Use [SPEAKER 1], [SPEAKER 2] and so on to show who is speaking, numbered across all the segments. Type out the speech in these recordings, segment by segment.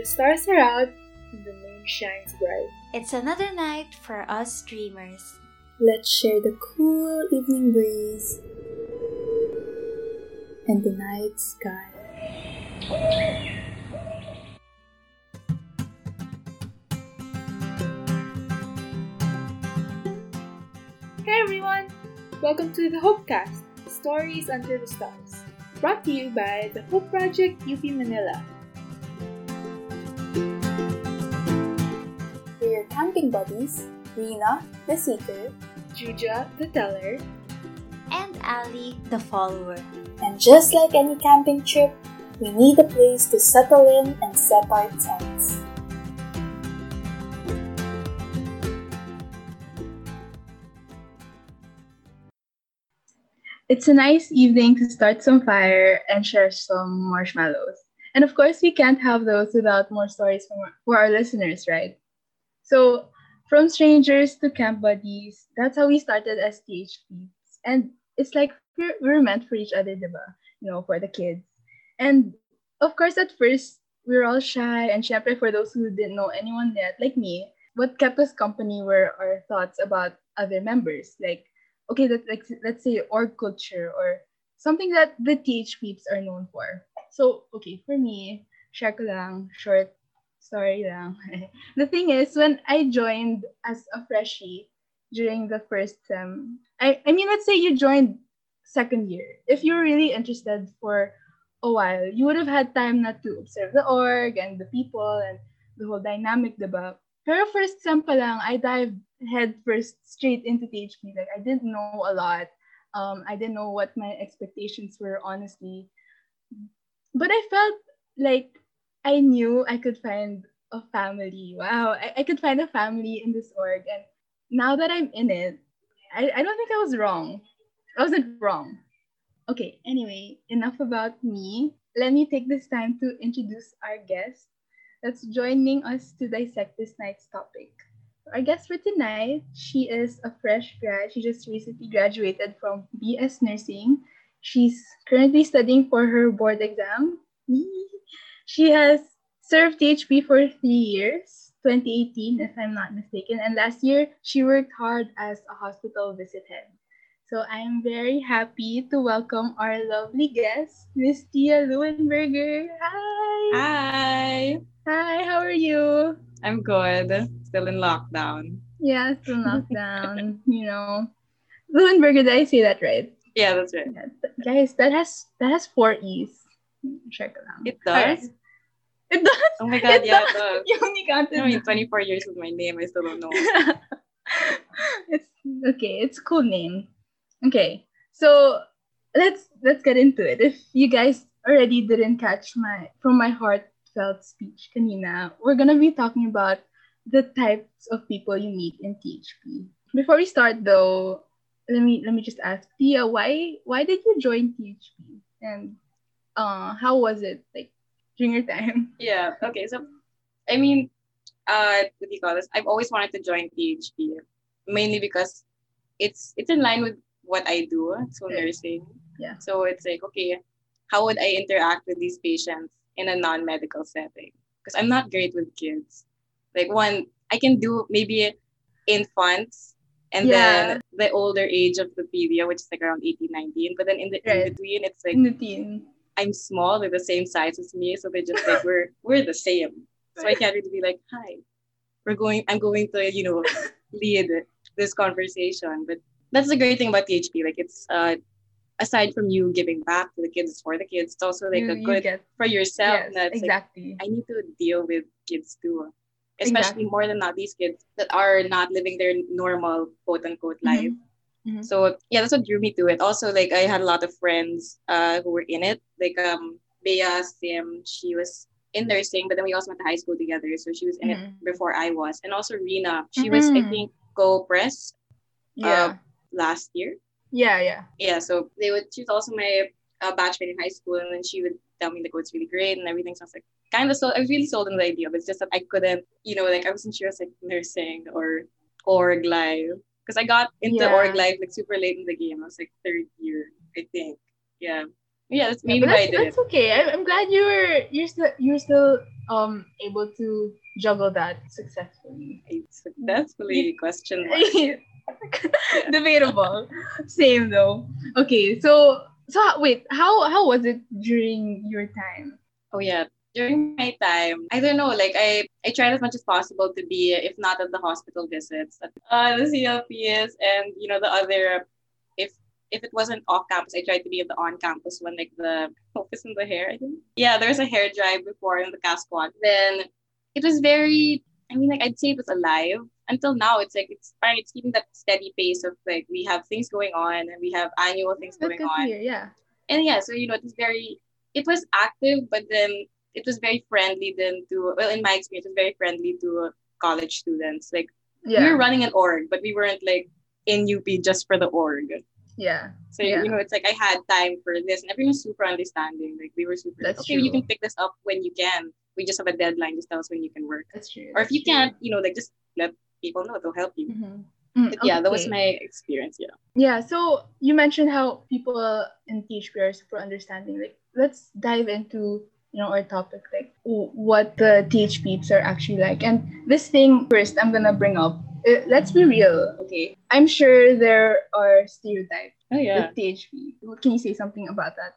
[SPEAKER 1] The stars are out and the moon shines bright.
[SPEAKER 2] It's another night for us dreamers.
[SPEAKER 3] Let's share the cool evening breeze and the night sky.
[SPEAKER 1] Hey everyone! Welcome to the Hopecast, Stories Under the Stars, brought to you by the Hope Project UP Manila.
[SPEAKER 3] Camping buddies, Rina, the seeker,
[SPEAKER 1] Juja, the teller,
[SPEAKER 2] And Ali, the follower.
[SPEAKER 3] and just like any camping trip, we need a place to settle in and set our tents.
[SPEAKER 4] It's a nice evening to start some fire and share some marshmallows. And of course, we can't have those without more stories from our, for our listeners, right? So, from strangers to camp buddies, that's how we started as THPs. And it's like we're, we're meant for each other, diba? You know, for the kids. And of course, at first, we were all shy. And syempre, for those who didn't know anyone yet, like me, what kept us company were our thoughts about other members. Like, okay, that like let's say org culture or something that the TH peeps are known for. So, okay, for me, share ko lang, short story lang. the thing is, when I joined as a freshie during the first sem, I, I mean, let's say you joined second year. If you're really interested for a while, you would have had time not to observe the org and the people and the whole dynamic, diba? Pero first sem pa lang, I dived head first straight into THP. Like, I didn't know a lot. Um, I didn't know what my expectations were, honestly. But I felt like I knew I could find a family. Wow, I, I could find a family in this org. And now that I'm in it, I, I don't think I was wrong. I wasn't wrong. Okay, anyway, enough about me. Let me take this time to introduce our guest that's joining us to dissect this night's topic. Our guest for tonight, she is a fresh grad. She just recently graduated from BS Nursing. She's currently studying for her board exam. She has served THP for three years, 2018, if I'm not mistaken. And last year, she worked hard as a hospital visit head. So I am very happy to welcome our lovely guest, Miss Tia Leuenberger. Hi.
[SPEAKER 5] Hi,
[SPEAKER 4] Hi, how are you?
[SPEAKER 5] I'm good. Still in lockdown.
[SPEAKER 4] Yeah, still in lockdown, you know. Leuenberger, did I say that right?
[SPEAKER 5] Yeah, that's right.
[SPEAKER 4] Yeah. Guys, that has that has four E's. Check it out.
[SPEAKER 5] It does.
[SPEAKER 4] It does.
[SPEAKER 5] Oh my god, yeah,
[SPEAKER 4] does.
[SPEAKER 5] it does.
[SPEAKER 4] You only counted.
[SPEAKER 5] I mean, 24 years with my name, I still don't know.
[SPEAKER 4] it's okay. It's a cool name. Okay, so let's let's get into it. If you guys already didn't catch my from my heartfelt speech, kanina, we're gonna be talking about the types of people you meet in THP. Before we start, though, let me let me just ask Tia, why why did you join THP and uh how was it like during your time?
[SPEAKER 5] Yeah, okay. So, I mean, uh, what do you call this? I've always wanted to join THP, mainly because it's it's in line with what I do, so nursing.
[SPEAKER 4] Yeah.
[SPEAKER 5] So it's like, okay, how would I interact with these patients in a non-medical setting? Because I'm not great with kids. Like one, I can do maybe infants and
[SPEAKER 4] Yeah.
[SPEAKER 5] then the older age of the pedia, which is like around 18, 19. But then in the
[SPEAKER 4] Right.
[SPEAKER 5] in between, it's like
[SPEAKER 4] In the teen.
[SPEAKER 5] I'm small, they're the same size as me, so they're just like we're we're the same. So I can't really be like, hi, we're going. I'm going to you know lead this conversation. But that's the great thing about THP. Like it's uh aside from you giving back to the kids, it's for the kids. It's also like
[SPEAKER 4] you,
[SPEAKER 5] a
[SPEAKER 4] you
[SPEAKER 5] good
[SPEAKER 4] get
[SPEAKER 5] for yourself.
[SPEAKER 4] yes,
[SPEAKER 5] that's like
[SPEAKER 4] exactly.
[SPEAKER 5] I need to deal with kids too. Especially
[SPEAKER 4] Exactly.
[SPEAKER 5] more than not these kids that are not living their normal quote unquote life.
[SPEAKER 4] Mhm.
[SPEAKER 5] So yeah, that's what drew me to it. Also, like I had a lot of friends uh, who were in it. Like um Bea Sim, she was in nursing, but then we also went to high school together. So she was in it
[SPEAKER 4] Mhm.
[SPEAKER 5] before I was. And also Rena, she was I
[SPEAKER 4] Mhm.
[SPEAKER 5] think co-press
[SPEAKER 4] yeah.
[SPEAKER 5] last year.
[SPEAKER 4] yeah, yeah.
[SPEAKER 5] Yeah, so they would. She was also my uh, batchmate in high school, and then she would tell me like, "Oh, it's really great" and everything. So I was like, kind of sold. I was really sold on the idea, but it's just that I couldn't, you know, like I wasn't sure it's like nursing or org life because I got into
[SPEAKER 4] Yeah.
[SPEAKER 5] org life like super late in the game. I was like third year, I think. Yeah, Yeah, that's
[SPEAKER 4] Yeah,
[SPEAKER 5] maybe I
[SPEAKER 4] that's, that's okay. I, I'm glad you were you're still you're still um able to juggle that successfully.
[SPEAKER 5] Successfully question mark.
[SPEAKER 4] Debatable. Same though. Okay, so so wait, how how was it during your time?
[SPEAKER 5] Oh yeah. During my time, I don't know, like I, I tried as much as possible to be, if not at the hospital visits, at uh, the CLPs and you know the other if if it wasn't off campus, I tried to be at the on campus one, like the focus on the hair, I think. Yeah, there was a hair drive before in the Casquad. Then it was very I mean like I'd say it was alive. Until now it's like it's fine, it's keeping that steady pace of like we have things going on and we have annual things
[SPEAKER 4] That's
[SPEAKER 5] going on
[SPEAKER 4] hear, yeah.
[SPEAKER 5] and yeah, so you know, it was very, it was active, but then it was very friendly. Then to well, in my experience, it was very friendly to college students. Like
[SPEAKER 4] Yeah.
[SPEAKER 5] we were running an org, but we weren't like in UP just for the org.
[SPEAKER 4] yeah.
[SPEAKER 5] So
[SPEAKER 4] Yeah.
[SPEAKER 5] you know, it's like I had time for this, and everyone was super understanding. Like we were super. like,
[SPEAKER 4] That's
[SPEAKER 5] okay, you can pick this up when you can. We just have a deadline. Just tell us when you can work.
[SPEAKER 4] That's true.
[SPEAKER 5] Or if
[SPEAKER 4] that's
[SPEAKER 5] you can't, you know, like just let people know. They'll help you.
[SPEAKER 4] true. Mhm. Mm,
[SPEAKER 5] yeah, that was my experience. Yeah.
[SPEAKER 4] Yeah, so you mentioned how people in THP are super understanding. Like, let's dive into you know our topic, like w- what the THPs are actually like. And this thing first, I'm gonna bring up. Uh, let's be real, okay? I'm sure there are stereotypes
[SPEAKER 5] Oh yeah.
[SPEAKER 4] with THP. Can you say something about that?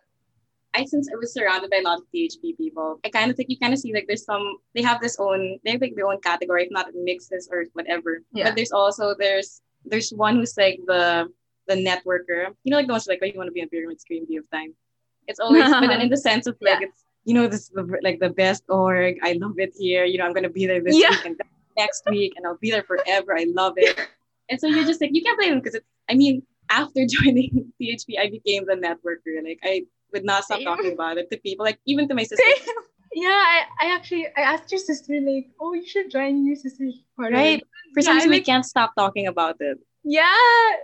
[SPEAKER 5] I since I was surrounded by a lot of THP people, I kind of think you kind of see like there's some they have this own they have like their own category, if not mixes or whatever.
[SPEAKER 4] Yeah.
[SPEAKER 5] But there's also there's there's one who's like the the networker. You know, like the ones like, oh, you want to be on pyramid screen view of time. It's always, but then in the sense of like
[SPEAKER 4] Yeah.
[SPEAKER 5] it's you know this is the, like the best org. I love it here. You know, I'm gonna be there this
[SPEAKER 4] Yeah.
[SPEAKER 5] week and next week, and I'll be there forever. I love it. And so you're just like you can't blame them because it's. I mean, after joining THP, I became the networker. Like I would not stop talking about it to people, like even to my sister.
[SPEAKER 4] yeah, I, I actually I asked your sister like, oh, you should join your sister's party.
[SPEAKER 5] Right?
[SPEAKER 4] it."
[SPEAKER 5] For some
[SPEAKER 4] Yeah,
[SPEAKER 5] reason, we can't stop talking about it.
[SPEAKER 4] Yeah.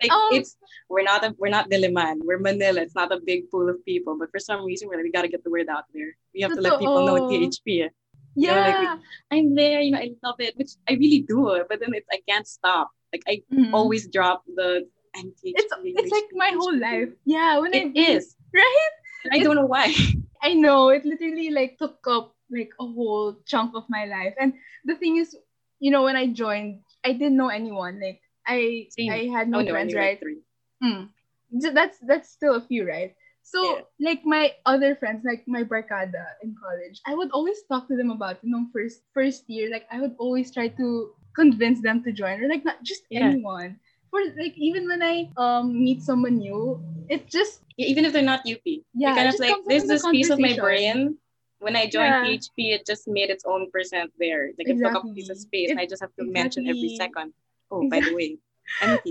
[SPEAKER 5] Like
[SPEAKER 4] oh,
[SPEAKER 5] it's we're not a, we're not Diliman, we're Manila. It's not a big pool of people, but for some reason, we're like, we gotta get the word out there. We have to let people know. THP.
[SPEAKER 4] yeah.
[SPEAKER 5] know, like, I'm there, you know, I love it, which I really do. But then it's I can't stop. Like I
[SPEAKER 4] Mhm.
[SPEAKER 5] always drop the I'm THP.
[SPEAKER 4] it's it's like my whole life. Yeah, when
[SPEAKER 5] It
[SPEAKER 4] I
[SPEAKER 5] is.
[SPEAKER 4] right.
[SPEAKER 5] I don't know why.
[SPEAKER 4] I know it literally like took up like a whole chunk of my life. And the thing is, you know, when I joined, I didn't know anyone. Like I
[SPEAKER 5] Same.
[SPEAKER 4] I had no
[SPEAKER 5] oh no,
[SPEAKER 4] friends,
[SPEAKER 5] like
[SPEAKER 4] right?
[SPEAKER 5] three.
[SPEAKER 4] Hmm. That's that's still a few, right? So
[SPEAKER 5] Yeah.
[SPEAKER 4] like my other friends, like my barkada in college, I would always talk to them about you know first first year. Like I would always try to convince them to join, or like not just
[SPEAKER 5] Yeah.
[SPEAKER 4] anyone. For like even when I um meet someone new, it just
[SPEAKER 5] Yeah, even if they're not UP.
[SPEAKER 4] yeah,
[SPEAKER 5] kind of like there's this piece of my brain. When I joined
[SPEAKER 4] Yeah.
[SPEAKER 5] THP, it just made its own percent there. Like it took up a piece of
[SPEAKER 4] Exactly.
[SPEAKER 5] space, and
[SPEAKER 4] It-
[SPEAKER 5] I just have to mention every second. Oh, by the way, I'm a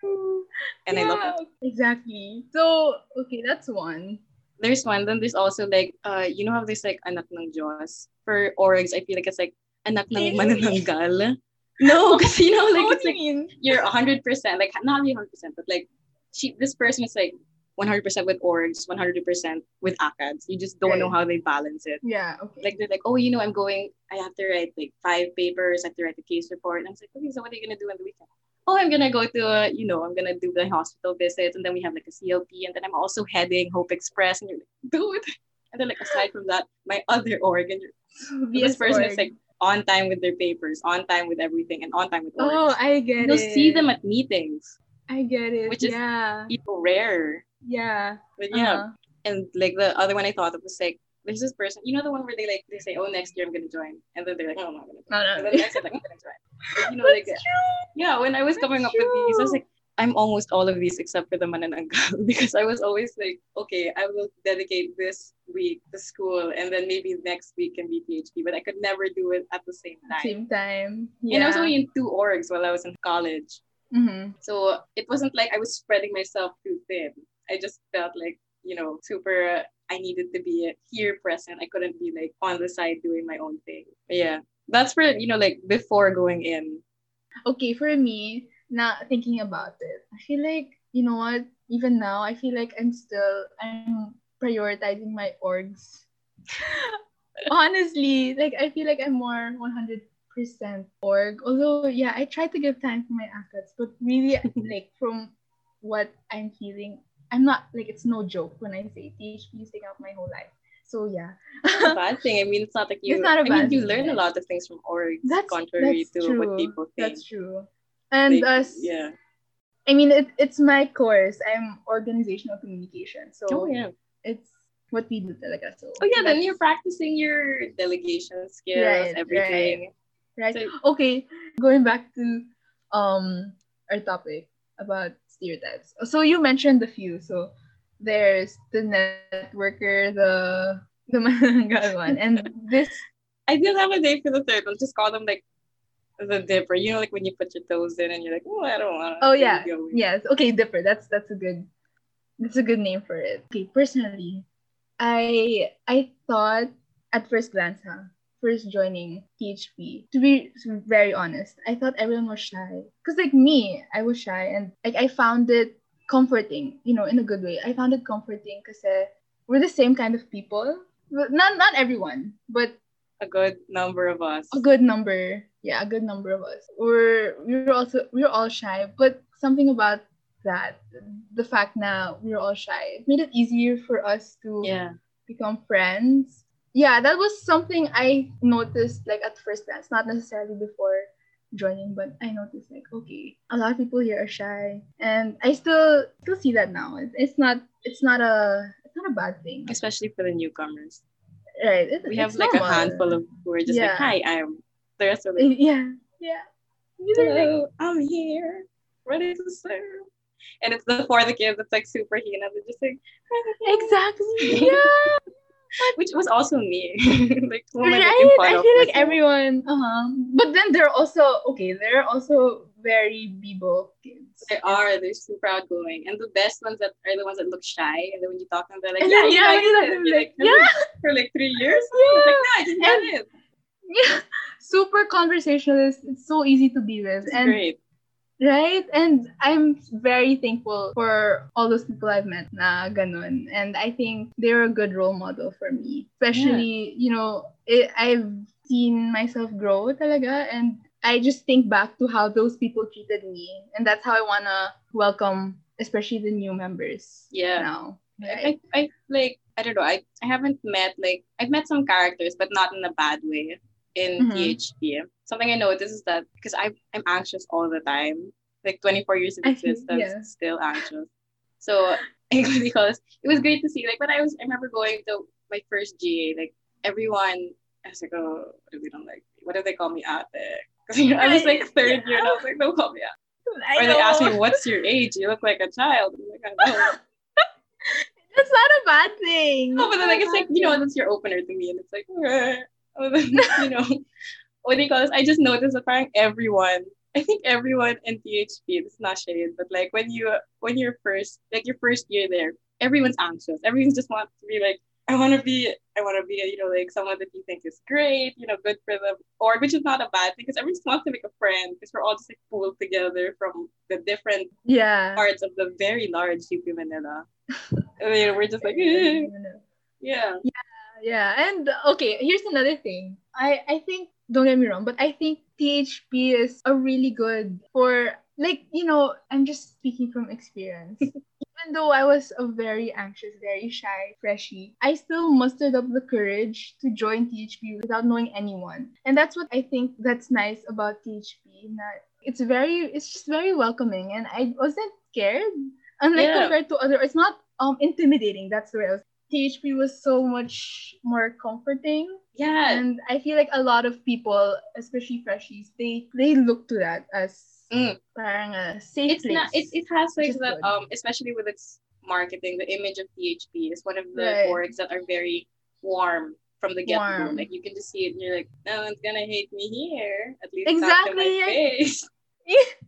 [SPEAKER 4] true.
[SPEAKER 5] and I love it.
[SPEAKER 4] Exactly. So okay, that's one.
[SPEAKER 5] There's one. Then there's also like, uh, you know how there's like anak ng Diyos for orgs. I feel like it's like anak ng manananggal. No, because you know, like it's like
[SPEAKER 4] you
[SPEAKER 5] hundred percent, like not really hundred percent, but like she, this person is like one hundred percent with orgs, one hundred percent with ACADS. You just don't know how they balance it.
[SPEAKER 4] Yeah. Okay.
[SPEAKER 5] like they're like, oh, you know, I'm going. I have to write like five papers. I have to write a case report. And I was like, okay, so what are you gonna do on the weekend? Oh, I'm gonna go to, uh, you know, I'm gonna do the hospital visits, and then we have like a CLP, and then I'm also heading Hope Express, and you're like, dude. And then like aside from that, my other org, and this person
[SPEAKER 4] org.
[SPEAKER 5] is like on time with their papers, on time with everything, and on time with orgs.
[SPEAKER 4] Oh, I get
[SPEAKER 5] You'll
[SPEAKER 4] it.
[SPEAKER 5] see them at meetings,
[SPEAKER 4] I get it.
[SPEAKER 5] which is-
[SPEAKER 4] yeah.
[SPEAKER 5] rare.
[SPEAKER 4] Yeah.
[SPEAKER 5] But yeah,
[SPEAKER 4] Uh-huh.
[SPEAKER 5] and like the other one I thought of was like, there's this person, you know, the one where they like they say, oh, next year I'm gonna join, and then they're like, oh, I'm not gonna. Join.
[SPEAKER 4] No, no.
[SPEAKER 5] And then said like, I'm gonna join. But, you know, like
[SPEAKER 4] That's true.
[SPEAKER 5] yeah, when I was
[SPEAKER 4] That's
[SPEAKER 5] coming up with these, I was like, I'm almost all of these except for the manananggal because I was always like, okay, I will dedicate this week to school, and then maybe next week can be THP, but I could never do it at the same time.
[SPEAKER 4] Same time. Yeah.
[SPEAKER 5] And I was only in two orgs while I was in college.
[SPEAKER 4] Mhm.
[SPEAKER 5] So it wasn't like I was spreading myself too thin. I just felt like, you know, super, I needed to be here present. I couldn't be like on the side doing my own thing. But yeah. That's for, you know, like before going in.
[SPEAKER 4] Okay, for me, not thinking about it, I feel like you know what? Even now, I feel like I'm still I'm prioritizing my orgs. Honestly, like I feel like I'm more 100% org. Although, yeah, I try to give time for my ACADS, but really, like from what I'm feeling, I'm not like it's no joke when I say THP is taking up my whole life. So yeah.
[SPEAKER 5] It's a bad thing. I mean, it's not like you.
[SPEAKER 4] It's not a
[SPEAKER 5] I mean, you learn a lot of things from orgs,
[SPEAKER 4] That's
[SPEAKER 5] contrary
[SPEAKER 4] that's
[SPEAKER 5] to
[SPEAKER 4] true.
[SPEAKER 5] what people think.
[SPEAKER 4] That's true. And
[SPEAKER 5] They-
[SPEAKER 4] us,
[SPEAKER 5] yeah.
[SPEAKER 4] I mean, it, it's my course. I'm organizational communication, so
[SPEAKER 5] Oh yeah.
[SPEAKER 4] it's what we do talaga. So
[SPEAKER 5] Oh yeah. Then you're practicing your delegation skills,
[SPEAKER 4] Right,
[SPEAKER 5] everything.
[SPEAKER 4] right.
[SPEAKER 5] So-
[SPEAKER 4] okay, going back to um our topic about stereotypes. Oh, so you mentioned a few. So there's the networker, the the one, and this
[SPEAKER 5] I did have a name for the third one. Just call them like the dipper. You know, like when you put your toes in and you're like, oh, I don't want.
[SPEAKER 4] Oh yeah, yes. Okay, Dipper. That's that's a good that's a good name for it. Okay, personally, I I thought at first glance, huh, first joining THP, to be very honest, I thought everyone was shy. Cause like me, I was shy, and like I found it comforting, you know, in a good way. I found it comforting because uh, we're the same kind of people. Not not everyone, but
[SPEAKER 5] A good number of us.
[SPEAKER 4] a good number yeah a good number of us we're we're also we're all shy but something about that the fact now we're all shy it made it easier for us to
[SPEAKER 5] Yeah.
[SPEAKER 4] become friends yeah that was something i noticed like at first glance not necessarily before joining but i noticed like okay a lot of people here are shy and i still still see that now It- it's not it's not a it's not a bad thing
[SPEAKER 5] Especially for the newcomers.
[SPEAKER 4] right it-
[SPEAKER 5] We have like a handful of who are just
[SPEAKER 4] Yeah.
[SPEAKER 5] like, hi, I'm. The rest are like,
[SPEAKER 4] yeah yeah
[SPEAKER 5] hello, I'm here, ready to serve. And it's the for the kids, it's like super hina. They're just like,
[SPEAKER 4] Exactly. Yeah.
[SPEAKER 5] Which was also me. like, I
[SPEAKER 4] right. I feel like
[SPEAKER 5] myself?
[SPEAKER 4] everyone. Uh-huh. But then they're also okay. They're also very Bibo kids.
[SPEAKER 5] They are. They're super outgoing, and the best ones that are the ones that look shy. And then when you talk to them, they're like,
[SPEAKER 4] And
[SPEAKER 5] "Yeah,
[SPEAKER 4] then,
[SPEAKER 5] you
[SPEAKER 4] yeah,
[SPEAKER 5] like
[SPEAKER 4] like
[SPEAKER 5] And
[SPEAKER 4] them,
[SPEAKER 5] you're
[SPEAKER 4] like,
[SPEAKER 5] like,
[SPEAKER 4] yeah.
[SPEAKER 5] for like three years.
[SPEAKER 4] Yeah.
[SPEAKER 5] Like, no, I got
[SPEAKER 4] And-
[SPEAKER 5] it.
[SPEAKER 4] Yeah. Super conversationalist. It's so easy to be with.
[SPEAKER 5] It's
[SPEAKER 4] and
[SPEAKER 5] great.
[SPEAKER 4] Right? And I'm very thankful for all those people I've met na ganun. And I think they're a good role model for me. Especially, you know, it, I've seen myself grow talaga and I just think back to how those people treated me. And that's how I want to welcome, especially the new members
[SPEAKER 5] Yeah.
[SPEAKER 4] now.
[SPEAKER 5] I,
[SPEAKER 4] Right?
[SPEAKER 5] I, I like I don't know. I, I haven't met like I've met some characters, but not in a bad way in
[SPEAKER 4] Mhm.
[SPEAKER 5] THP. Something I noticed is that because I I'm anxious all the time, like 24 years of existence,
[SPEAKER 4] yeah.
[SPEAKER 5] still anxious. So because it was great to see. Like when I was, I remember going to my first GA. Like everyone, I was like, oh, they don't like? What if they call me ate? Because you know, I was like third year, and I was like, don't call me ate.
[SPEAKER 4] I
[SPEAKER 5] Or they ask me, what's your age? You look like a child. I'm like, I know.
[SPEAKER 4] That's not a bad thing.
[SPEAKER 5] No, but then like it's like you know that's your opener to me, and it's like you know what do you call this? I just noticed that parang everyone, I think everyone in THP, it's not shade, but like when you when you're first like your first year there, everyone's anxious. Everyone just wants to be like, I want to be, I want to be, you know, like someone that you think is great, you know, good for them, or which is not a bad thing because everyone just wants to make a friend because we're all just like pulled together from the different
[SPEAKER 4] yeah.
[SPEAKER 5] parts of the very large UP Manila. and, you know, we're just like, "Eh." yeah.
[SPEAKER 4] Yeah, and okay, here's another thing. I I think don't get me wrong, but I think THP is a really good for like you know I'm just speaking from experience. Even though I was a very anxious, very shy freshie, I still mustered up the courage to join THP without knowing anyone, and that's what I think that's nice about THP. That it's very it's just very welcoming, and I wasn't scared. Unlike
[SPEAKER 5] Yeah.
[SPEAKER 4] compared to other, it's not um intimidating. That's the way I was THP was so much more comforting.
[SPEAKER 5] Yeah.
[SPEAKER 4] And I feel like a lot of people, especially freshies, they they look to that as
[SPEAKER 5] Mm.
[SPEAKER 4] parang a safe
[SPEAKER 5] it's
[SPEAKER 4] place.
[SPEAKER 5] not it, it has like
[SPEAKER 4] which is
[SPEAKER 5] that
[SPEAKER 4] good.
[SPEAKER 5] um especially with its marketing the image of thp is one of the
[SPEAKER 4] Right.
[SPEAKER 5] orgs that are very warm from the get-go
[SPEAKER 4] Warm.
[SPEAKER 5] like you can just see it and you're like no one's gonna hate me here at least
[SPEAKER 4] Exactly,
[SPEAKER 5] not to my face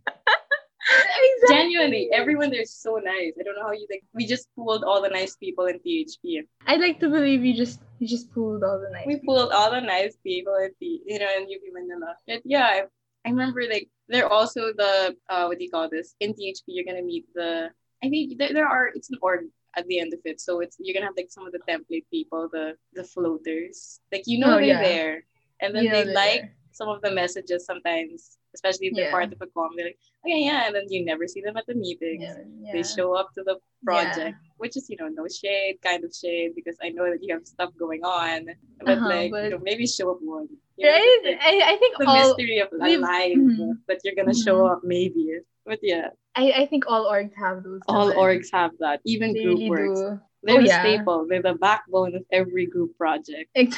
[SPEAKER 4] exactly.
[SPEAKER 5] genuinely everyone there's so nice i don't know how you like we just pulled all the nice people in thp
[SPEAKER 4] I'd like to believe you just you just pulled all the night.
[SPEAKER 5] we pulled all the nice people in the you know in UP Manila. But yeah, I, I remember like they're also the uh what do you call this? In THP you're gonna meet the I think there, there are it's an org at the end of it. So it's you're gonna have like some of the template people, the the floaters. Like you know
[SPEAKER 4] Oh,
[SPEAKER 5] they're
[SPEAKER 4] yeah.
[SPEAKER 5] there. And then
[SPEAKER 4] You know
[SPEAKER 5] they like
[SPEAKER 4] there.
[SPEAKER 5] some of the messages sometimes especially if they're
[SPEAKER 4] Yeah.
[SPEAKER 5] part of a com. They're like, okay, yeah, and then you never see them at the meetings.
[SPEAKER 4] Yeah, yeah.
[SPEAKER 5] They show up to the project, which is you know no shade, kind of shade, because I know that you have stuff going on, but
[SPEAKER 4] Uh-huh,
[SPEAKER 5] like
[SPEAKER 4] but-
[SPEAKER 5] you know maybe show up one. You
[SPEAKER 4] right?
[SPEAKER 5] like,
[SPEAKER 4] I, I think
[SPEAKER 5] the
[SPEAKER 4] all
[SPEAKER 5] mystery of
[SPEAKER 4] we've-
[SPEAKER 5] life
[SPEAKER 4] Mhm.
[SPEAKER 5] that you're gonna show
[SPEAKER 4] Mhm.
[SPEAKER 5] up maybe. But yeah,
[SPEAKER 4] I, I think all orgs have those.
[SPEAKER 5] all orgs have that. Even
[SPEAKER 4] They
[SPEAKER 5] group
[SPEAKER 4] really
[SPEAKER 5] works.
[SPEAKER 4] do.
[SPEAKER 5] They're
[SPEAKER 4] Oh,
[SPEAKER 5] the
[SPEAKER 4] yeah.
[SPEAKER 5] staple. They're the backbone of every group project.
[SPEAKER 4] Ex-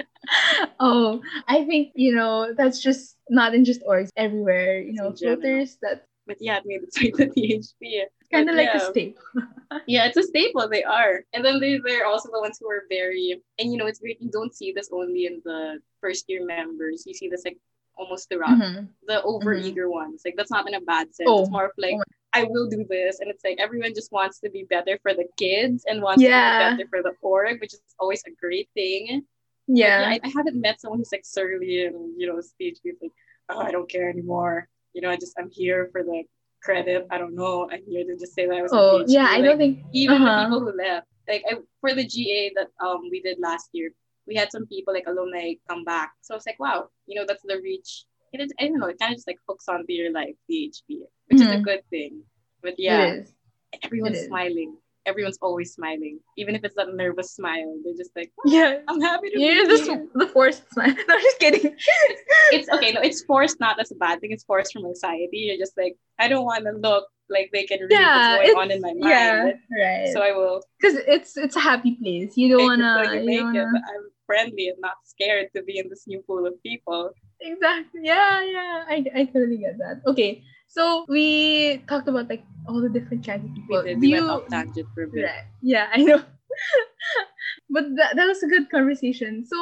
[SPEAKER 4] oh, I think you know that's just not in just orgs everywhere. You know, floaters. That's
[SPEAKER 5] But yeah, made its way to PHP.
[SPEAKER 4] kind of like
[SPEAKER 5] yeah.
[SPEAKER 4] a staple.
[SPEAKER 5] Yeah, it's a staple. They are, and then they they're also the ones who are very. And you know, it's great. You don't see this only in the first year members. You see this like almost throughout
[SPEAKER 4] Mhm.
[SPEAKER 5] the over eager ones. Like that's not in a bad sense.
[SPEAKER 4] Oh.
[SPEAKER 5] It's more of like
[SPEAKER 4] Oh
[SPEAKER 5] I will do this, and it's like everyone just wants to be better for the kids and wants
[SPEAKER 4] Yeah.
[SPEAKER 5] to be better for the org, which is always a great thing. But
[SPEAKER 4] Yeah.
[SPEAKER 5] I, I haven't met someone who's like surly and you know speech who's like, oh, I don't care anymore. You know, I just I'm here for the credit. I don't know. I'm here to just say that I was.
[SPEAKER 4] oh, yeah. I
[SPEAKER 5] Like,
[SPEAKER 4] don't think
[SPEAKER 5] even the
[SPEAKER 4] Uh-huh.
[SPEAKER 5] people who left like I, for the ga that um we did last year we had some people like alumni come back so it's like wow you know that's the reach it is, i don't know it kind of just like hooks onto your life thp which is a
[SPEAKER 4] Mhm.
[SPEAKER 5] good thing but yeah everyone's smiling everyone's always smiling even if it's that nervous smile they're just like "Oh,
[SPEAKER 4] Yeah.
[SPEAKER 5] i'm happy to
[SPEAKER 4] Yeah,
[SPEAKER 5] be
[SPEAKER 4] this
[SPEAKER 5] here."
[SPEAKER 4] the forced smile. No, I'm just kidding.
[SPEAKER 5] it's okay no it's forced not as a bad thing it's forced from anxiety you're just like i don't want to look like they can read
[SPEAKER 4] Yeah,
[SPEAKER 5] what's going on in my mind
[SPEAKER 4] yeah, right.
[SPEAKER 5] so i will
[SPEAKER 4] Because it's it's a happy place. You don't wanna.
[SPEAKER 5] you
[SPEAKER 4] you
[SPEAKER 5] make
[SPEAKER 4] don't
[SPEAKER 5] it. I'm friendly and not scared to be in this new pool of people.
[SPEAKER 4] Exactly. Yeah, yeah. I, I totally get that. Okay. So we talked about like all the different kinds of
[SPEAKER 5] We
[SPEAKER 4] people.
[SPEAKER 5] did.
[SPEAKER 4] Do
[SPEAKER 5] We
[SPEAKER 4] you,
[SPEAKER 5] went off tangent for a bit.
[SPEAKER 4] right. Yeah, I know. but that, that was a good conversation. So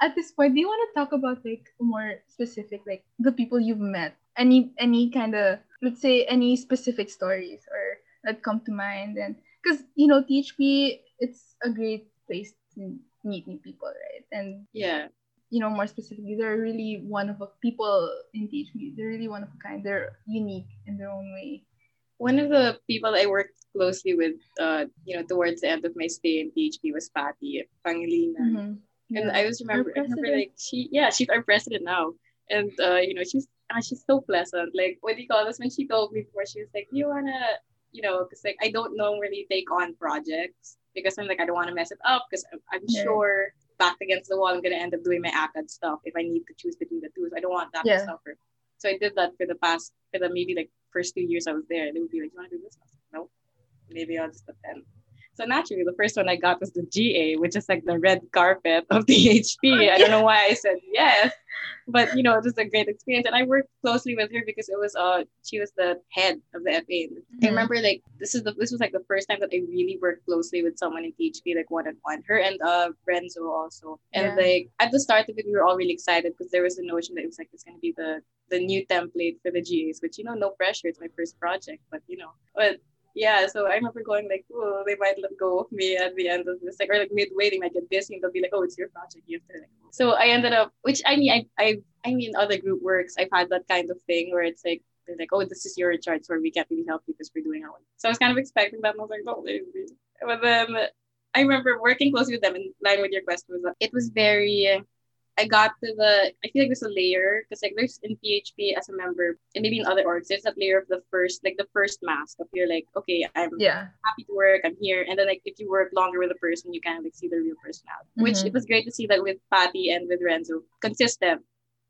[SPEAKER 4] at this point, do you want to talk about like more specific, like the people you've met? Any any kind of let's say any specific stories or that come to mind and because you know THP it's a great place to meet new people, right? And
[SPEAKER 5] Yeah.
[SPEAKER 4] You know, more specifically, they're really one of a people in THP. They're really one of a kind. They're unique in their own way.
[SPEAKER 5] One of the people I worked closely with, uh, you know, towards the end of my stay in THP was Patty Pangilinan.
[SPEAKER 4] Mhm.
[SPEAKER 5] And I was remember, I remember like she, yeah, she's our president now, and uh, you know, she's ah, she's so pleasant. Like, what do you call this? When she told me before, she was like, "You wanna, you know, because like I don't normally take on projects because I'm like I don't want to mess it up because I'm, I'm
[SPEAKER 4] Yeah.
[SPEAKER 5] sure backed against the wall I'm gonna end up doing my ACAD stuff if I need to choose between the two. So I don't want that
[SPEAKER 4] Yeah.
[SPEAKER 5] to suffer. So I did that for the past for the maybe like first two years I was there. They would be like, "You want to do this?" I was like, "Nope." Maybe I'll just attend. So naturally, the first one I got was the GA, which is like the red carpet of the HP. I don't know why I said yes, but you know, it was a great experience. And I worked closely with her because it was uh she was the head of the FA. I
[SPEAKER 4] Mhm.
[SPEAKER 5] remember like this is the this was like the first time that I really worked closely with someone in THP, like one on one. Her and uh Renzo also. And
[SPEAKER 4] Yeah.
[SPEAKER 5] like at the start of it, we were all really excited because there was the notion that it was like it's gonna be the the new template for the GAs, which you know, no pressure. It's my first project, but you know, but yeah, so I remember going like, oh, they might let go of me at the end of this, like, or like midway, they might get busy and they'll be like, oh, it's your project, you have to. Like, so I ended up, which I mean, I, I, I mean, other group works, I've had that kind of thing where it's like, they're like, oh, this is your charge where we can't really help you because we're doing our own. So I was kind of expecting that, and I was like, oh, they really. But then I remember working closely with them in line with your question was that it was very I got to the I feel like there's a layer because like there's in THP as a member and maybe in other orgs there's that layer of the first like the first mask of you're like okay I'm
[SPEAKER 4] Yeah.
[SPEAKER 5] happy to work I'm here and then like if you work longer with a person you kind of like see the real personality which
[SPEAKER 4] Mhm.
[SPEAKER 5] it was great to see that with Patty and with Renzo consistent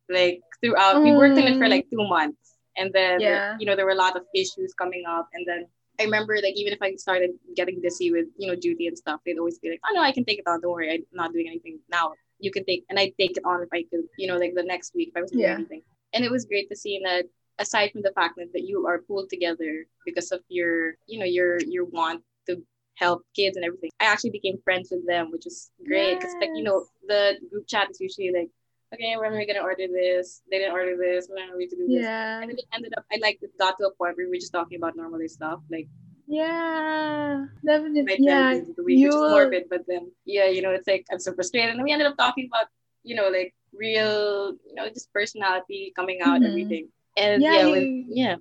[SPEAKER 5] like throughout we worked in it for
[SPEAKER 4] Mm.
[SPEAKER 5] like two months and then
[SPEAKER 4] Yeah.
[SPEAKER 5] you know there were a lot of issues coming up and then I remember like even if I started getting dizzy with you know duty and stuff, they'd always be like, "Oh no, I can take it on. Don't worry, I'm not doing anything now. You can take." And I'd take it on if I could, you know, like the next week if I
[SPEAKER 4] Yeah.
[SPEAKER 5] doing anything. And it was great to see that aside from the fact that, that you are pulled together because of your, you know, your your want to help kids and everything. I actually became friends with them, which is great because like you know the group chat is usually like, "Okay, when are we gonna order this? They didn't order this. When are we to do this?"
[SPEAKER 4] Yeah.
[SPEAKER 5] And then it ended up, I like it got to a point where we were just talking about normally stuff, like
[SPEAKER 4] Yeah. Definitely. Yeah.
[SPEAKER 5] week, is
[SPEAKER 4] you-
[SPEAKER 5] morbid, but then yeah, you know, it's like I'm so frustrated. And we ended up talking about, you know, like real, you know, just personality coming out,
[SPEAKER 4] Mhm.
[SPEAKER 5] everything. And
[SPEAKER 4] Yeah,
[SPEAKER 5] yeah, with,
[SPEAKER 4] you-
[SPEAKER 5] yeah.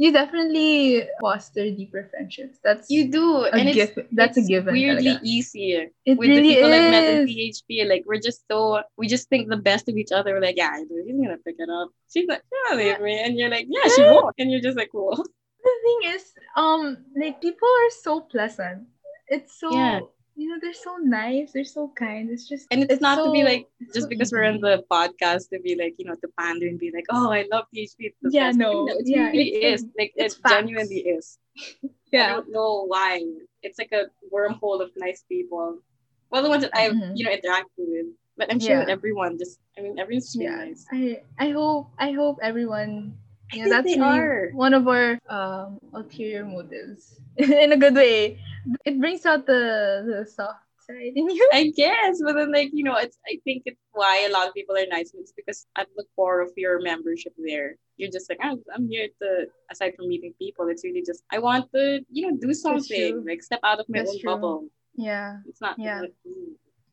[SPEAKER 4] you definitely foster deeper friendships. That's
[SPEAKER 5] You do,
[SPEAKER 4] a
[SPEAKER 5] and it's
[SPEAKER 4] gift. That's a
[SPEAKER 5] it's
[SPEAKER 4] given.
[SPEAKER 5] weirdly
[SPEAKER 4] talaga.
[SPEAKER 5] easy
[SPEAKER 4] It
[SPEAKER 5] with
[SPEAKER 4] really
[SPEAKER 5] the people I've met in
[SPEAKER 4] is.
[SPEAKER 5] THP. Like we're just so we just think the best of each other. We're like, yeah, he's gonna pick it up. She's like, yeah, leave me, and you're like, yeah, she won't, and you're just like, cool.
[SPEAKER 4] The thing is, um, like people are so pleasant. It's so
[SPEAKER 5] Yeah.
[SPEAKER 4] you know they're so nice. They're so kind. It's just
[SPEAKER 5] And it's, not to be like just
[SPEAKER 4] so
[SPEAKER 5] because we're on the podcast to be like, you know, to pander and be like, oh, I love THP. It's
[SPEAKER 4] Yeah,
[SPEAKER 5] best.
[SPEAKER 4] no,
[SPEAKER 5] it
[SPEAKER 4] yeah,
[SPEAKER 5] really
[SPEAKER 4] it's-
[SPEAKER 5] is. Like
[SPEAKER 4] it's
[SPEAKER 5] it genuinely is.
[SPEAKER 4] Yeah.
[SPEAKER 5] I don't know why. It's like a wormhole of nice people. Well, the ones that I've
[SPEAKER 4] Mhm.
[SPEAKER 5] you know interacted with, but I'm sure
[SPEAKER 4] Yeah.
[SPEAKER 5] everyone just. I mean, everyone's really
[SPEAKER 4] Yeah.
[SPEAKER 5] nice.
[SPEAKER 4] I I hope I hope everyone yeah, that's
[SPEAKER 5] they
[SPEAKER 4] really
[SPEAKER 5] are.
[SPEAKER 4] one of our um ulterior motives in a good way. It brings out the the soft side in you.
[SPEAKER 5] I guess, but then like you know, it's I think it's why a lot of people are nice. It's because at the core of your membership there, you're just like I'm, I'm here to aside from meeting people, it's really just I want to you know do something like step out of my
[SPEAKER 4] That's
[SPEAKER 5] own
[SPEAKER 4] true.
[SPEAKER 5] bubble.
[SPEAKER 4] Yeah.
[SPEAKER 5] It's not
[SPEAKER 4] Yeah.
[SPEAKER 5] like.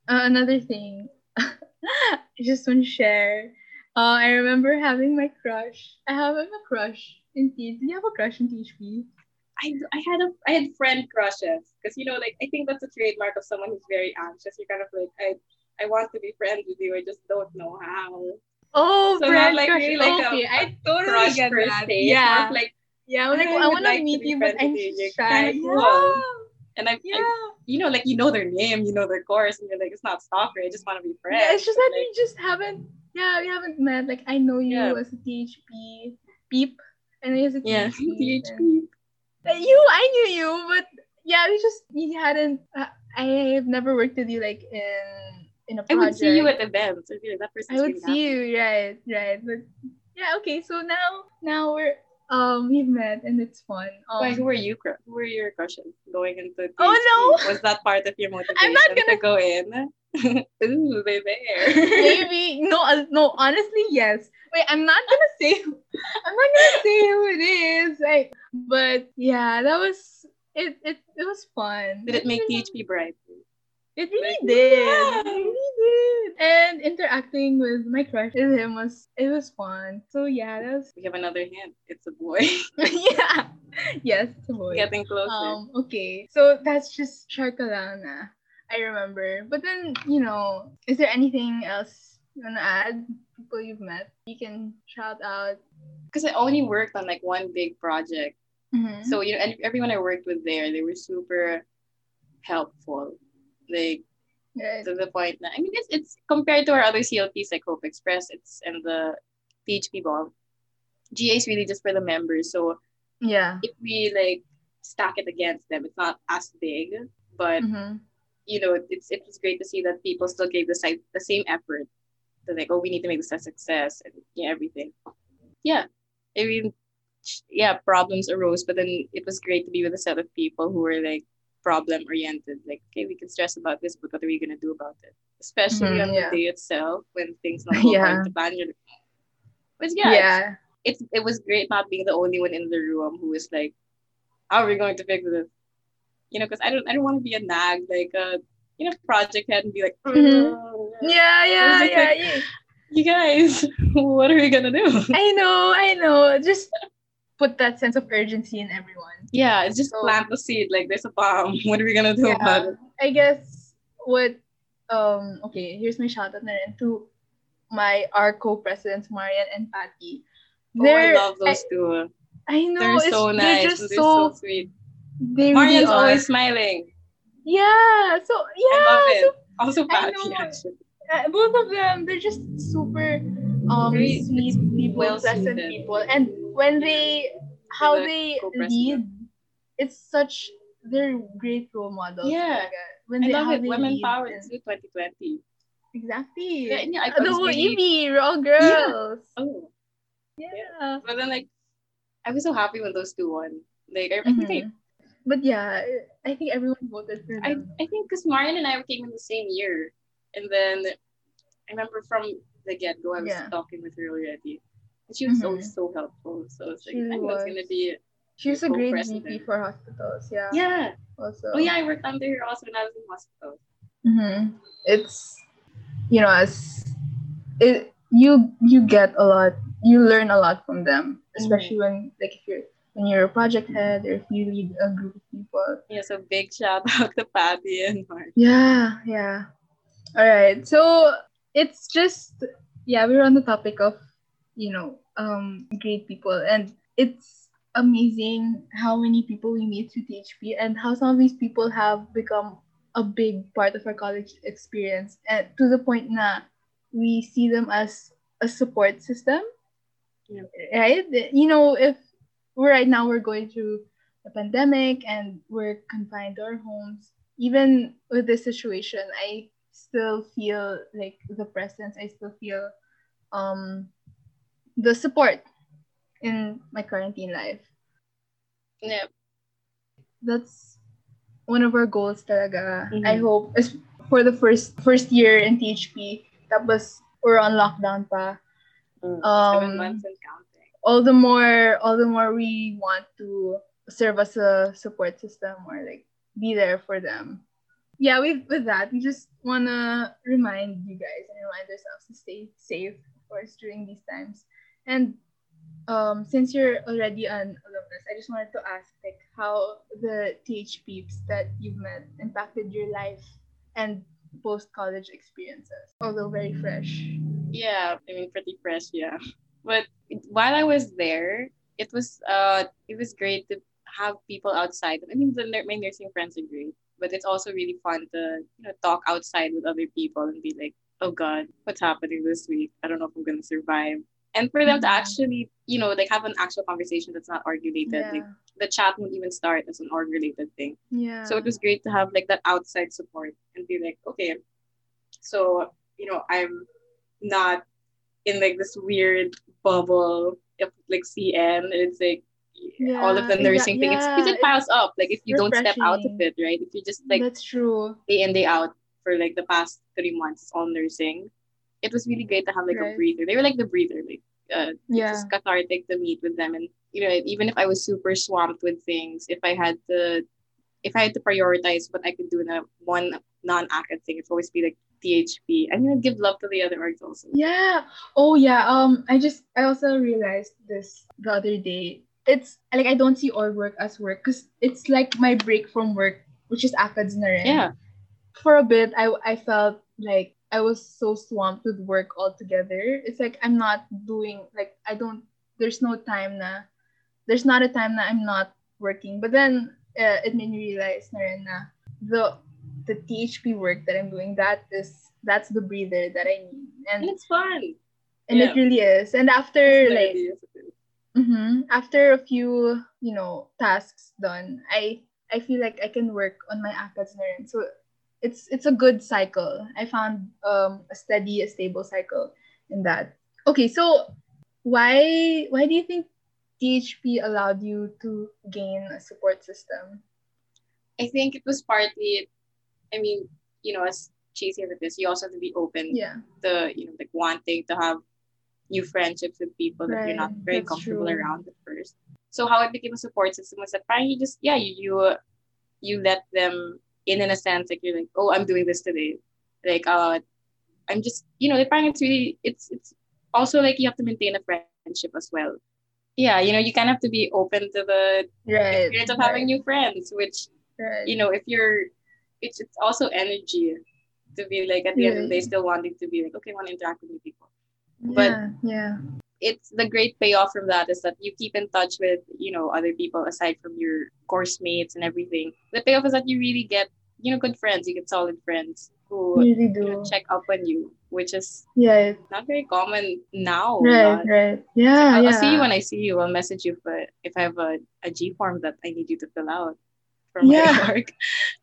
[SPEAKER 4] Uh, another thing, I just want to share. Uh, I remember having my crush. I have a crush in T. Do you have a crush in THP?
[SPEAKER 5] I, I had a I had friend crushes because you know like I think that's a trademark of someone who's very anxious. You're kind of like I I want to be friends with you. I just don't know how.
[SPEAKER 4] Oh,
[SPEAKER 5] So not
[SPEAKER 4] friend
[SPEAKER 5] like
[SPEAKER 4] crush.
[SPEAKER 5] really like
[SPEAKER 4] okay,
[SPEAKER 5] a
[SPEAKER 4] I totally
[SPEAKER 5] Crush
[SPEAKER 4] get
[SPEAKER 5] per
[SPEAKER 4] that.
[SPEAKER 5] se.
[SPEAKER 4] Yeah,
[SPEAKER 5] of like
[SPEAKER 4] yeah. Like,
[SPEAKER 5] I
[SPEAKER 4] I want to
[SPEAKER 5] like to
[SPEAKER 4] meet you, but I'm
[SPEAKER 5] you.
[SPEAKER 4] Shy.
[SPEAKER 5] kinda
[SPEAKER 4] Yeah,
[SPEAKER 5] cool. and I,
[SPEAKER 4] yeah.
[SPEAKER 5] I you know like you know their name, you know their course, and you're like it's not stalker. I just want to be friends.
[SPEAKER 4] Yeah, it's just
[SPEAKER 5] But,
[SPEAKER 4] that
[SPEAKER 5] like,
[SPEAKER 4] we just haven't. Yeah, we haven't met. Like I know you
[SPEAKER 5] Yeah.
[SPEAKER 4] as a THP peep, and as a
[SPEAKER 5] yeah,
[SPEAKER 4] THP. And- You, I knew you, but yeah, we just we hadn't. Uh, I've never worked with you like in in a
[SPEAKER 5] I
[SPEAKER 4] project.
[SPEAKER 5] would see you at events. I'd be like, that person's
[SPEAKER 4] I would see
[SPEAKER 5] happy.
[SPEAKER 4] you, right, right. But yeah, okay. So now, now we're um we've met and it's fun. Um,
[SPEAKER 5] Why, who were you? Who were your crushes going into?
[SPEAKER 4] Oh, no!
[SPEAKER 5] Was that part of your motivation I'm
[SPEAKER 4] not
[SPEAKER 5] to
[SPEAKER 4] gonna-
[SPEAKER 5] go in? Ooh, they're there.
[SPEAKER 4] maybe no, uh, no. Honestly, yes. Wait, I'm not gonna say. I'm not gonna say who it is. Like, but yeah, that was it. It it was fun.
[SPEAKER 5] Did it make THP bright?
[SPEAKER 4] It really did.
[SPEAKER 5] yeah.
[SPEAKER 4] It really did. And interacting with my crush with him was it was fun. So yeah, that was
[SPEAKER 5] We have another hint. It's a boy
[SPEAKER 4] yeah. Yes, it's a boy.
[SPEAKER 5] getting closer.
[SPEAKER 4] Um, okay. So that's just Sharkalana. I remember. But then, you know, is there anything else you wanna add? People you've met? You can shout out.
[SPEAKER 5] Because I only worked on like one big project.
[SPEAKER 4] Mhm.
[SPEAKER 5] So, you know, and everyone I worked with there, they were super helpful. Like
[SPEAKER 4] Right.
[SPEAKER 5] to the point that I mean it's it's compared to our other CLPs like Hope Express, it's and the THP ball. GA is really just for the members. So
[SPEAKER 4] Yeah.
[SPEAKER 5] if we like stack it against them, it's not as big. But
[SPEAKER 4] Mhm.
[SPEAKER 5] you know, it's it was great to see that people still gave the site the same effort. To like, oh, we need to make this a success and yeah, everything. Yeah. I mean yeah, problems arose, but then it was great to be with a set of people who were like problem oriented. Like, okay, we can stress about this, but what are we gonna do about it? Especially
[SPEAKER 4] Mhm,
[SPEAKER 5] on
[SPEAKER 4] yeah.
[SPEAKER 5] the day itself when things don't go
[SPEAKER 4] Yeah.
[SPEAKER 5] to plan. You're but yeah,
[SPEAKER 4] Yeah.
[SPEAKER 5] it's it was great not being the only one in the room who was like, how are we going to fix this? You know, because I don't I don't want to be a nag like a you know project head and be like,
[SPEAKER 4] Mhm.
[SPEAKER 5] "Oh,
[SPEAKER 4] Yeah, yeah, yeah,
[SPEAKER 5] like-
[SPEAKER 4] yeah.
[SPEAKER 5] you guys, what are we gonna do?
[SPEAKER 4] I know, I know. Just put that sense of urgency in everyone.
[SPEAKER 5] Yeah, it's just
[SPEAKER 4] So-
[SPEAKER 5] plant the seed. Like there's a bomb. What are we gonna do about it?
[SPEAKER 4] I guess what um okay, here's my shout out to my our co-presidents Marian and Patty.
[SPEAKER 5] Oh, I love those two.
[SPEAKER 4] I, know
[SPEAKER 5] They're so
[SPEAKER 4] they're
[SPEAKER 5] nice.
[SPEAKER 4] just
[SPEAKER 5] They're so,
[SPEAKER 4] so,
[SPEAKER 5] sweet.
[SPEAKER 4] they really
[SPEAKER 5] Marian's
[SPEAKER 4] are.
[SPEAKER 5] always smiling.
[SPEAKER 4] yeah. So yeah,
[SPEAKER 5] I love it.
[SPEAKER 4] so
[SPEAKER 5] Also Patty, actually.
[SPEAKER 4] uh, both of them they're just super um
[SPEAKER 5] Very-
[SPEAKER 4] sweet people, pleasant people, and when they how they lead, it's such they're great role models.
[SPEAKER 5] Yeah.
[SPEAKER 4] talaga. When
[SPEAKER 5] I
[SPEAKER 4] they,
[SPEAKER 5] love it. Women
[SPEAKER 4] lead and-
[SPEAKER 5] too, 2020.
[SPEAKER 4] Exactly.
[SPEAKER 5] Yeah, yeah, I
[SPEAKER 4] Uh, the Evie, we're all girls.
[SPEAKER 5] Oh,
[SPEAKER 4] Yeah.
[SPEAKER 5] but then like, I was so happy when those two won. Like, I, I think I.
[SPEAKER 4] But yeah, I think everyone voted for
[SPEAKER 5] I,
[SPEAKER 4] them.
[SPEAKER 5] I think because Marian and I came in the same year. And then I remember from the get go, I was
[SPEAKER 4] Yeah.
[SPEAKER 5] talking with her already. And she was
[SPEAKER 4] Mhm.
[SPEAKER 5] so, so helpful. So it's like,
[SPEAKER 4] She
[SPEAKER 5] I was. to be.
[SPEAKER 4] She was a great
[SPEAKER 5] co-president.
[SPEAKER 4] VP for hospitals. Yeah.
[SPEAKER 5] Yeah.
[SPEAKER 4] Also.
[SPEAKER 5] Oh, yeah, I worked under her also when I was in hospital.
[SPEAKER 4] hmm It's you know as it you you get a lot you learn a lot from them especially when like if you're when you're a project head or if you lead a group of people.
[SPEAKER 5] Yeah, so big shout out to Patty and Mark.
[SPEAKER 4] Yeah, yeah. All right. So it's just yeah, we're on the topic of, you know, um great people and it's amazing how many people we meet through THP and how some of these people have become a big part of our college experience and to the point na we see them as a support system.
[SPEAKER 5] Yeah.
[SPEAKER 4] Right? You know, if we're right now we're going through a pandemic and we're confined to our homes, even with this situation, I still feel like the presence, I still feel um the support in my quarantine life.
[SPEAKER 5] Yeah.
[SPEAKER 4] That's one of our goals talaga.
[SPEAKER 5] Mhm.
[SPEAKER 4] I hope as for the first first year in THP, tapos we're on lockdown pa.
[SPEAKER 5] Mm.
[SPEAKER 4] Um,
[SPEAKER 5] Seven months and counting.
[SPEAKER 4] All the more all the more we want to serve as a support system or like be there for them. Yeah, with with that, we just wanna remind you guys and remind ourselves to stay safe, of course, during these times. And um, since you're already an alumnus, I just wanted to ask like how the TH peeps that you've met impacted your life and post college experiences, although very fresh.
[SPEAKER 5] Yeah, I mean pretty fresh, yeah. But while I was there, it was uh it was great to have people outside. I mean the my nursing friends are great, but it's also really fun to you know talk outside with other people and be like, oh god, what's happening this week? I don't know if I'm gonna survive. And for them to
[SPEAKER 4] Mhm.
[SPEAKER 5] actually, you know, like have an actual conversation that's not org related.
[SPEAKER 4] Yeah.
[SPEAKER 5] Like the chat won't even start as an org related thing.
[SPEAKER 4] yeah.
[SPEAKER 5] So it was great to have like that outside support and be like, okay, so you know, I'm not in like this weird bubble of like CN. It's like all of the
[SPEAKER 4] Yeah,
[SPEAKER 5] nursing thing. It's because it piles up. Like if you don't step out of it, right? If you just like
[SPEAKER 4] that's true.
[SPEAKER 5] day in day out for like the past three months it's all nursing, it was really great to have like a breather. They were like the breather, like uh,
[SPEAKER 4] Yeah.
[SPEAKER 5] it's cathartic to meet with them and you know even if i was super swamped with things if i had to if i had to prioritize what i could do in a one non-acad thing it'd always be like thp i'm gonna give love to the other orgs also
[SPEAKER 4] Yeah. Oh yeah. Um I just I also realized this the other day. It's like I don't see all work as work because it's like my break from work, which is ACADS na rin.
[SPEAKER 5] yeah
[SPEAKER 4] For a bit I I felt like I was so swamped with work altogether. It's like I'm not doing like I don't there's no time na there's not a time na I'm not working. But then uh, it made me realize na rin na the the THP work that I'm doing that is that's the breather that I need.
[SPEAKER 5] and
[SPEAKER 4] And
[SPEAKER 5] it's fun
[SPEAKER 4] and
[SPEAKER 5] Yeah.
[SPEAKER 4] it really is. And after like
[SPEAKER 5] nerdy, yes, it is.
[SPEAKER 4] mhm, after a few, you know, tasks done, I I feel like I can work on my ACADS na rin. So it's it's a good cycle. I found um a steady, a stable cycle in that. Okay, so why why do you think THP allowed you to gain a support system?
[SPEAKER 5] i think it was partly i mean you know as cheesy as it is you also have to be open
[SPEAKER 4] Yeah.
[SPEAKER 5] to you know like wanting to have new friendships with people that you're not very
[SPEAKER 4] that's
[SPEAKER 5] comfortable
[SPEAKER 4] true.
[SPEAKER 5] around at first. So how it became a support system was that parang you just yeah you you, uh, you let them in in a sense like you're like oh I'm doing this today like uh I'm just you know it's really it's it's also like you have to maintain a friendship as well. Yeah, you know you kind of have to be open to the
[SPEAKER 4] Right.
[SPEAKER 5] experience of having new friends, which
[SPEAKER 4] right.
[SPEAKER 5] you know if you're it's it's also energy to be like at the end of the day still wanting to be like okay I want to interact with new people but-
[SPEAKER 4] yeah, yeah.
[SPEAKER 5] It's the great payoff from that is that you keep in touch with you know other people aside from your course mates and everything the payoff is that you really get you know good friends you get solid friends who
[SPEAKER 4] really
[SPEAKER 5] you know,
[SPEAKER 4] do.
[SPEAKER 5] check up on you which is
[SPEAKER 4] Yeah.
[SPEAKER 5] not very common now
[SPEAKER 4] Right, right. Yeah,
[SPEAKER 5] I'll,
[SPEAKER 4] yeah.
[SPEAKER 5] I'll see you when I see you. I'll message you for if I have a, a G form that I need you to fill out for my
[SPEAKER 4] Yeah.
[SPEAKER 5] work.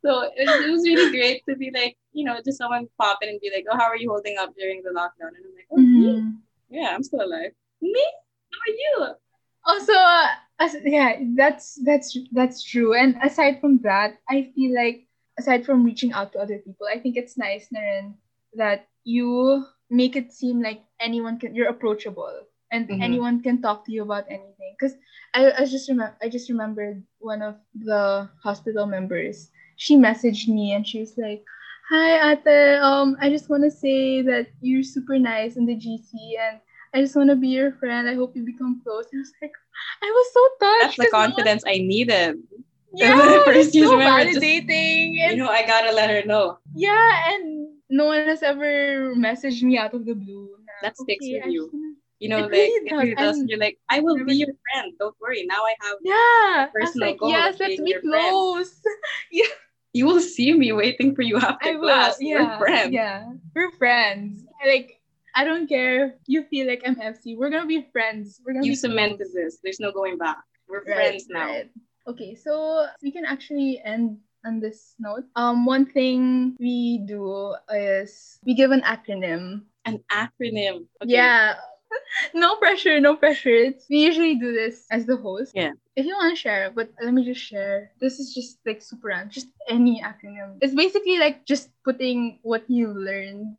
[SPEAKER 5] So it, was- it was really great to be like, you know, just someone pop in and be like, oh, how are you holding up during the lockdown? And I'm like, oh, me?
[SPEAKER 4] Mhm.
[SPEAKER 5] Yeah, I'm still alive. Me? How are you?
[SPEAKER 4] Also, uh, as, yeah, that's that's that's true. And aside from that, I feel like aside from reaching out to other people, I think it's nice Naren, that you make it seem like anyone can you're approachable and
[SPEAKER 5] Mhm.
[SPEAKER 4] anyone can talk to you about anything. Because I, I just remember I just remembered one of the hospital members. She messaged me and she was like, "Hi, Ate. Um, I just want to say that you're super nice in the GC and I just want to be your friend. I hope you become close. And I was like, I was so touched.
[SPEAKER 5] That's the
[SPEAKER 4] 'cause no one-
[SPEAKER 5] confidence I needed.
[SPEAKER 4] yeah,
[SPEAKER 5] First,
[SPEAKER 4] so
[SPEAKER 5] remember just-
[SPEAKER 4] validating. and-
[SPEAKER 5] You know, I gotta let her know.
[SPEAKER 4] yeah, and no one has ever messaged me out of the blue.
[SPEAKER 5] That sticks
[SPEAKER 4] "Okay,
[SPEAKER 5] with
[SPEAKER 4] I
[SPEAKER 5] you." You know,
[SPEAKER 4] It
[SPEAKER 5] like
[SPEAKER 4] really does,
[SPEAKER 5] does. You're like, I will be your friend. Don't worry. Now I have.
[SPEAKER 4] Yeah, I
[SPEAKER 5] personal
[SPEAKER 4] like,
[SPEAKER 5] goal
[SPEAKER 4] yes, let's be close.
[SPEAKER 5] You will see me waiting for you after
[SPEAKER 4] I will.
[SPEAKER 5] class.
[SPEAKER 4] Yeah,
[SPEAKER 5] We're friends.
[SPEAKER 4] Yeah, we're friends. Like, I don't care if you feel like I'm FC. We're gonna be friends. We're gonna
[SPEAKER 5] You
[SPEAKER 4] be
[SPEAKER 5] cemented this. There's no going back. We're
[SPEAKER 4] Right,
[SPEAKER 5] friends now.
[SPEAKER 4] right. Okay, so we can actually end on this note. Um, one thing we do is we give an acronym.
[SPEAKER 5] An acronym. Okay.
[SPEAKER 4] Yeah. no pressure, no pressure. It's, we usually do this as the host.
[SPEAKER 5] Yeah.
[SPEAKER 4] If you want to share, but let me just share. This is just like super random. Just any acronym. It's basically like just putting what you learned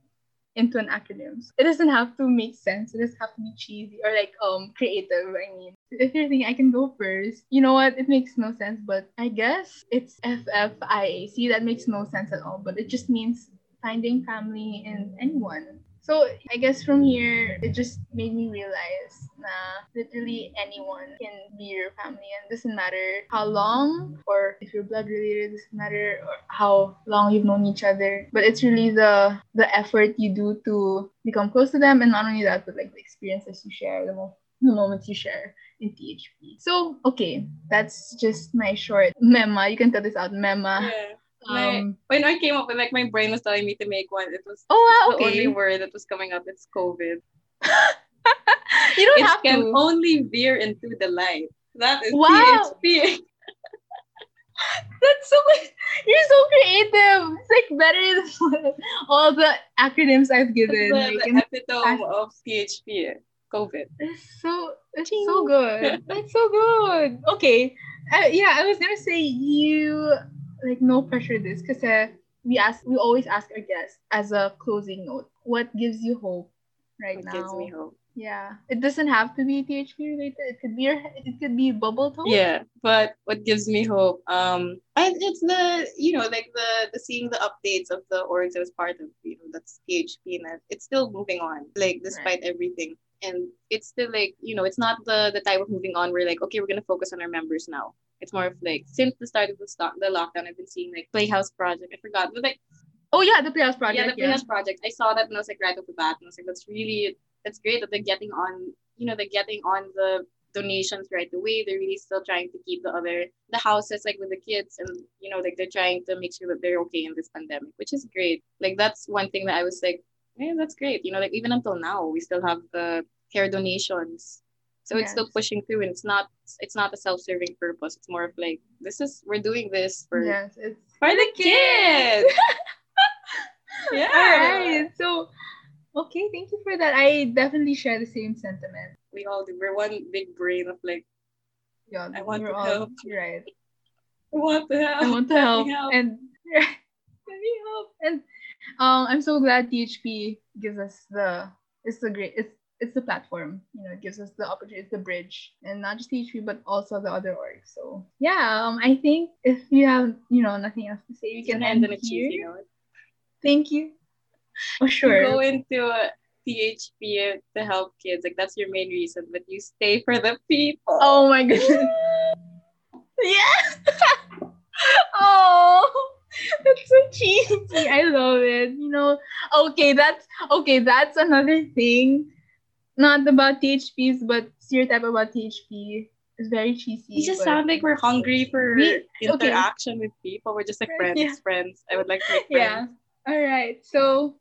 [SPEAKER 4] into an acronym. It doesn't have to make sense. It doesn't have to be cheesy or like um creative. I mean, if you're thinking I can go first, you know what? It makes no sense, but I guess it's FFIAC. That makes no sense at all. But it just means finding family in anyone. So I guess from here, it just made me realize na literally anyone can be your family and doesn't matter how long or if you're blood related, doesn't matter or how long you've known each other. But it's really the the effort you do to become close to them and not only that, but like the experiences you share, the, mo- the moments you share in THP. So okay, that's just my short mema. You can tell this out, mema.
[SPEAKER 5] Yeah. My-
[SPEAKER 4] Um,
[SPEAKER 5] When I came up with like my brain was telling me to make one. It was
[SPEAKER 4] oh wow,
[SPEAKER 5] the only word that was coming up. It's COVID.
[SPEAKER 4] you don't
[SPEAKER 5] It
[SPEAKER 4] have
[SPEAKER 5] can
[SPEAKER 4] to.
[SPEAKER 5] only veer into the light. That is
[SPEAKER 4] Wow.
[SPEAKER 5] THP.
[SPEAKER 4] That's so you're so creative. It's like better than all the acronyms I've given.
[SPEAKER 5] the,
[SPEAKER 4] Like,
[SPEAKER 5] the epitome of THP. COVID.
[SPEAKER 4] it's so it's so good. It's so good. Okay, uh, yeah, I was gonna say you like no pressure this because uh, we ask we always ask our guests as a closing note. What gives you hope right
[SPEAKER 5] It
[SPEAKER 4] now?
[SPEAKER 5] gives me hope.
[SPEAKER 4] Yeah, it doesn't have to be THP related. It could be your, it could be bubble toe.
[SPEAKER 5] Yeah, but what gives me hope? Um, I, it's the you know like the the seeing the updates of the orgs I was part of. You know that's THP and that it's still moving on. Like despite everything, and it's still like you know it's not the the type of moving on where like okay we're gonna focus on our members now. It's more of like since the start of the stock the lockdown I've been seeing like Playhouse Project. I forgot, but like
[SPEAKER 4] Oh yeah, the Playhouse project.
[SPEAKER 5] yeah, the Playhouse Project. I saw that and I was like right off the bat, and I was like, that's really that's great that they're getting on. You know, they're getting on the donations right away. They're really still trying to keep the other the houses like with the kids, and you know, like they're trying to make sure that they're okay in this pandemic, which is great. Like that's one thing that I was like, yeah, that's great. You know, like even until now, we still have the care donations. So it's still pushing through, and it's not it's not a self-serving purpose. It's more of like this is we're doing this for
[SPEAKER 4] Yes, it's
[SPEAKER 5] for the kids. yeah.
[SPEAKER 4] All right. So, okay, thank you for that. I definitely share the same sentiment.
[SPEAKER 5] we all do. We're one big brain of like,
[SPEAKER 4] Yeah,
[SPEAKER 5] I want to
[SPEAKER 4] all-
[SPEAKER 5] help.
[SPEAKER 4] Right.
[SPEAKER 5] I want to help.
[SPEAKER 4] I want to help,
[SPEAKER 5] help.
[SPEAKER 4] and let me help. And um, I'm so glad THP gives us the. It's a great. It's it's the platform. You know, it gives us the opportunity, it's the bridge, and not just THP, but also the other orgs. So yeah, um, I think if you have you know nothing else to say, we
[SPEAKER 5] You
[SPEAKER 4] can end
[SPEAKER 5] end
[SPEAKER 4] here. Thank you. Oh
[SPEAKER 5] You
[SPEAKER 4] sure.
[SPEAKER 5] go into a THP to help kids. Like that's your main reason, but you stay for the people.
[SPEAKER 4] Oh my goodness. yeah. oh, that's so cheesy. I love it. You know, okay, that's okay, that's another thing. Not about THPs, but stereotype about THP. It's very cheesy.
[SPEAKER 5] You just
[SPEAKER 4] but-
[SPEAKER 5] sound like we're hungry for
[SPEAKER 4] We- okay.
[SPEAKER 5] interaction with people. We're just like friends,
[SPEAKER 4] Yeah.
[SPEAKER 5] friends. I would like to make
[SPEAKER 4] Yeah.
[SPEAKER 5] friends.
[SPEAKER 4] All right. So,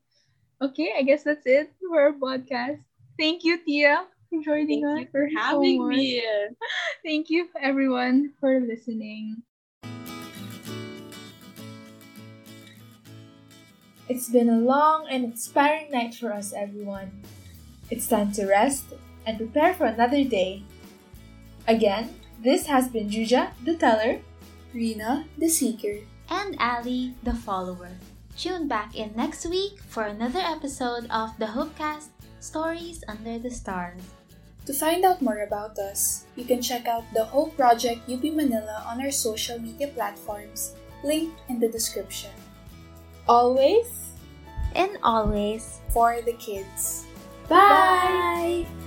[SPEAKER 4] okay, I guess that's it for our podcast. Thank you, Tia, for joining
[SPEAKER 5] Thank
[SPEAKER 4] us.
[SPEAKER 5] you for having
[SPEAKER 4] much.
[SPEAKER 5] me.
[SPEAKER 4] Thank you, everyone, for listening.
[SPEAKER 1] It's been a long and inspiring night for us, everyone. It's time to rest and prepare for another day. Again, this has been Juja, the teller.
[SPEAKER 3] Rina, the seeker.
[SPEAKER 2] And Ali, the follower. Tune back in next week for another episode of the HOPEcast Stories Under the Stars.
[SPEAKER 3] To find out more about us, you can check out the Hope Project UP Manila on our social media platforms, linked in the description.
[SPEAKER 1] Always,
[SPEAKER 2] And always,
[SPEAKER 3] For the kids.
[SPEAKER 1] Bye!
[SPEAKER 3] Bye.